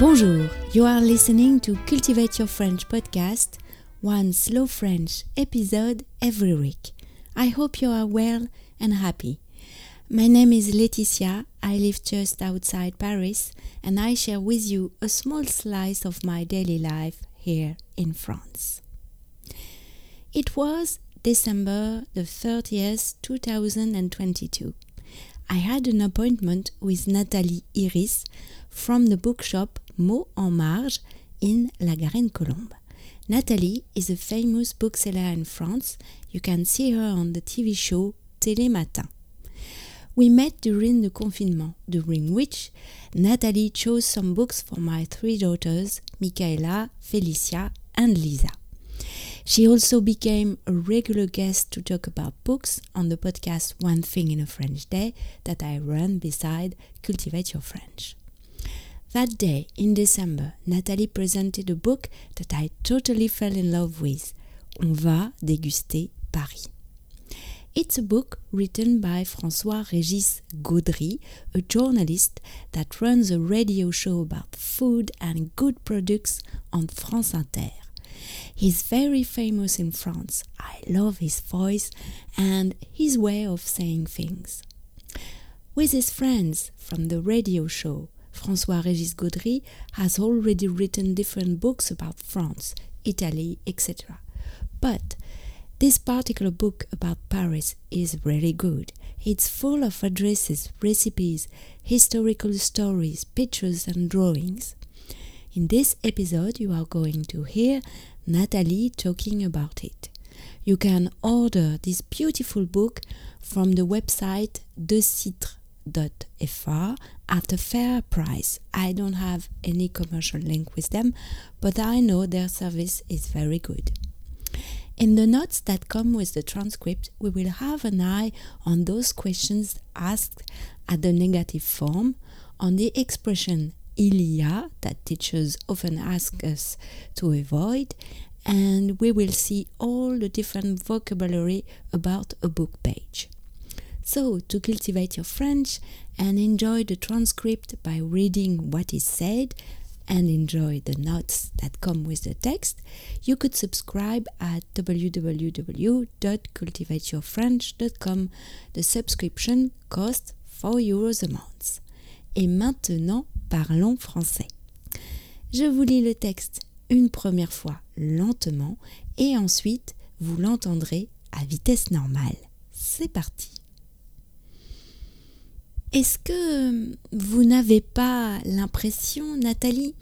Bonjour, you are listening to Cultivate Your French podcast, one slow French episode every week. I hope you are well and happy. My name is Laetitia. I live just outside Paris and I share with you a small slice of my daily life here in France. It was December the 30th, 2022. I had an appointment with Nathalie Iris from the bookshop Mots en Marge in La Garenne-Colombe. Nathalie is a famous bookseller in France. You can see her on the TV show Télé Matin. We met during the confinement, during which Nathalie chose some books for my three daughters, Michaela, Felicia, and Lisa. She also became a regular guest to talk about books on the podcast One Thing in a French Day that I run beside Cultivate Your French. That day in December, Nathalie presented a book that I totally fell in love with. On va déguster Paris. It's a book written by François Régis Gaudry, a journalist that runs a radio show about food and good products on France Inter. He's very famous in France. I love his voice and his way of saying things. With his friends from the radio show, François Régis Gaudry has already written different books about France, Italy, etc. But this particular book about Paris is really good. It's full of addresses, recipes, historical stories, pictures, and drawings. In this episode, you are going to hear Nathalie talking about it. You can order this beautiful book from the website decitre.fr at a fair price. I don't have any commercial link with them, but I know their service is very good. In the notes that come with the transcript, we will have an eye on those questions asked at the negative form, on the expression ilia that teachers often ask us to avoid, and we will see all the different vocabulary about a book page. So, to cultivate your French and enjoy the transcript by reading what is said and enjoy the notes that come with the text, you could subscribe at www.cultivateyourfrench.com. The subscription costs 4 euros a month. Et maintenant, parlons français. Je vous lis le texte une première fois lentement et ensuite vous l'entendrez à vitesse normale. C'est parti. Est-ce que vous n'avez pas l'impression, Nathalie,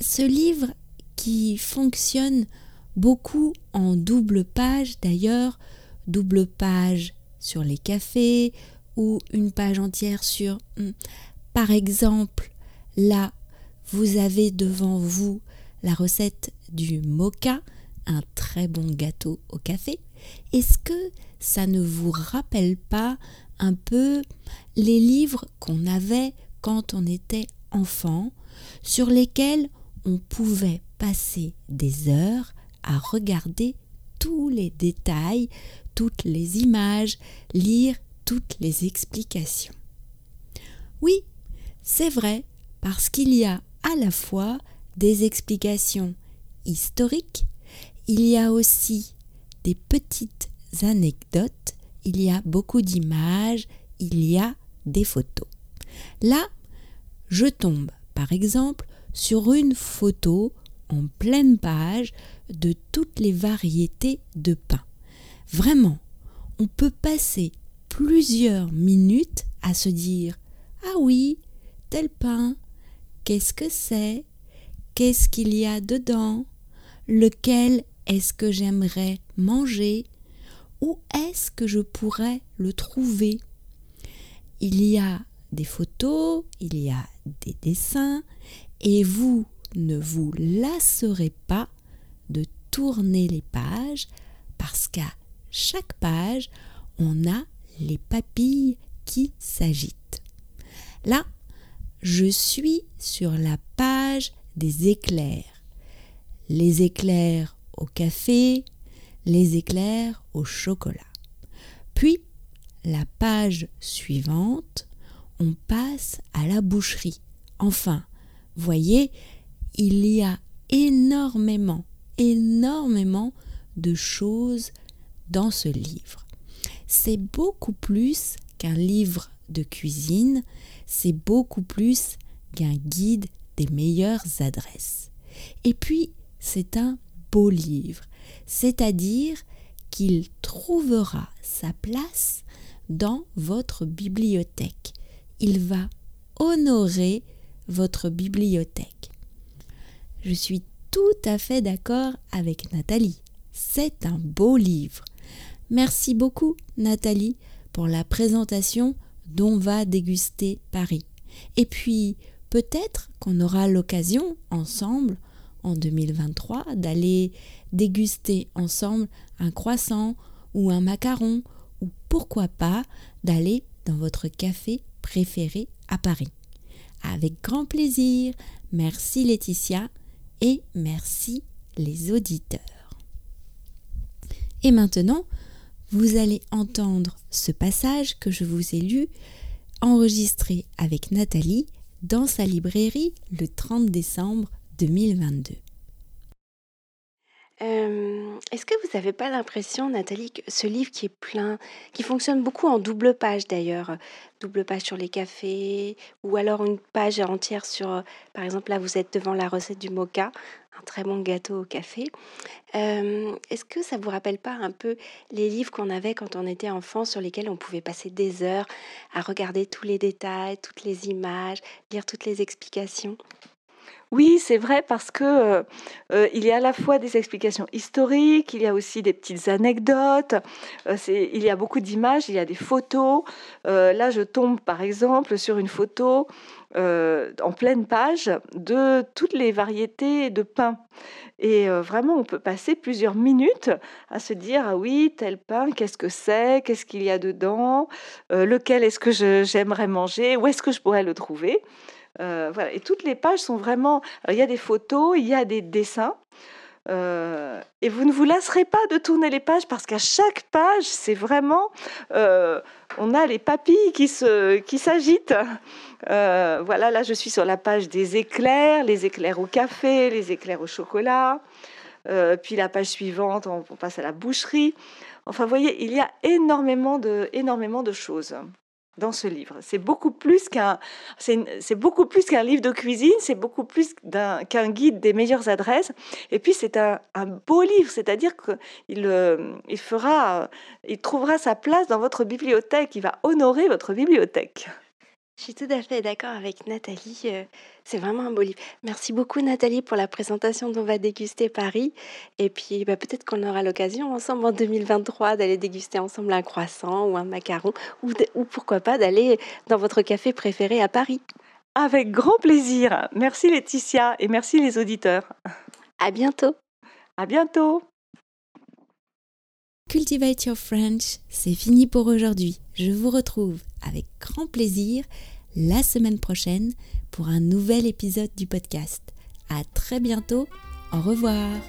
ce livre qui fonctionne beaucoup en double page d'ailleurs, double page sur les cafés ou une page entière sur, hmm, par exemple, là, vous avez devant vous la recette du mocha, un très bon gâteau au café. Est-ce que ça ne vous rappelle pas un peu les livres qu'on avait quand on était enfant, sur lesquels on pouvait passer des heures à regarder tous les détails, toutes les images, lire toutes les explications. Oui, c'est vrai, parce qu'il y a à la fois des explications historiques, il y a aussi des petites anecdotes, il y a beaucoup d'images, il y a des photos. Là, je tombe par exemple sur une photo en pleine page de toutes les variétés de pain. Vraiment, on peut passer plusieurs minutes à se dire Ah oui, tel pain, qu'est-ce que c'est? Qu'est-ce qu'il y a dedans? Lequel est-ce que j'aimerais manger? Où est-ce que je pourrais le trouver? Il y a des photos, il y a des dessins, et vous ne vous lasserez pas de tourner les pages parce qu'à chaque page, on a les papilles qui s'agitent. Là, je suis sur la page des éclairs. Les éclairs au café, les éclairs au chocolat. Puis, la page suivante, on passe à la boucherie. Enfin, Voyez, il y a énormément, énormément de choses dans ce livre. C'est beaucoup plus qu'un livre de cuisine, c'est beaucoup plus qu'un guide des meilleures adresses. Et puis, c'est un beau livre, c'est-à-dire qu'il trouvera sa place dans votre bibliothèque. Il va honorer votre bibliothèque. Je suis tout à fait d'accord avec Nathalie. C'est un beau livre. Merci beaucoup Nathalie pour la présentation dont va déguster Paris. Et puis peut-être qu'on aura l'occasion ensemble en 2023 d'aller déguster ensemble un croissant ou un macaron ou pourquoi pas d'aller dans votre café préféré à Paris. Avec grand plaisir. Merci Laetitia et merci les auditeurs. Et maintenant, vous allez entendre ce passage que je vous ai lu, enregistré avec Nathalie dans sa librairie le 30 décembre 2022. Euh, est-ce que vous n'avez pas l'impression, Nathalie, que ce livre qui est plein, qui fonctionne beaucoup en double page d'ailleurs, double page sur les cafés, ou alors une page entière sur, par exemple là vous êtes devant la recette du mocha, un très bon gâteau au café. Euh, est-ce que ça vous rappelle pas un peu les livres qu'on avait quand on était enfant, sur lesquels on pouvait passer des heures à regarder tous les détails, toutes les images, lire toutes les explications? Oui, c'est vrai parce que euh, euh, il y a à la fois des explications historiques, il y a aussi des petites anecdotes, euh, il y a beaucoup d'images, il y a des photos. là, je tombe par exemple sur une photo en pleine page de toutes les variétés de pain. Et vraiment, on peut passer plusieurs minutes à se dire ah oui, tel pain, qu'est-ce que c'est, qu'est-ce qu'il y a dedans, lequel est-ce que j'aimerais manger, où est-ce que je pourrais le trouver. Euh, voilà. Et toutes les pages sont vraiment. il y a des photos, il y a des dessins. Euh, et vous ne vous lasserez pas de tourner les pages parce qu'à chaque page, c'est vraiment, euh, on a les papilles qui qui s'agitent. voilà, là, je suis sur la page des éclairs, les éclairs au café, les éclairs au chocolat. puis la page suivante, on, on, passe à la boucherie. Enfin, vous voyez, il y a énormément de, énormément de choses dans ce livre. C'est beaucoup plus qu'un, c'est beaucoup plus qu'un livre de cuisine, c'est beaucoup plus qu'un guide des meilleures adresses. Et puis c'est un, beau livre, c'est-à-dire qu'il euh, il fera, il trouvera sa place dans votre bibliothèque, il va honorer votre bibliothèque. Je suis tout à fait d'accord avec Nathalie. Euh, c'est vraiment un beau livre. Merci beaucoup Nathalie pour la présentation dont va déguster Paris. Et puis bah, peut-être qu'on aura l'occasion ensemble en 2023 d'aller déguster ensemble un croissant ou un macaron ou, ou pourquoi pas d'aller dans votre café préféré à Paris. Avec grand plaisir. Merci Laetitia et merci les auditeurs. À bientôt. À bientôt. Cultivate Your French, c'est fini pour aujourd'hui. Je vous retrouve avec grand plaisir la semaine prochaine pour un nouvel épisode du podcast. À très bientôt. Au revoir.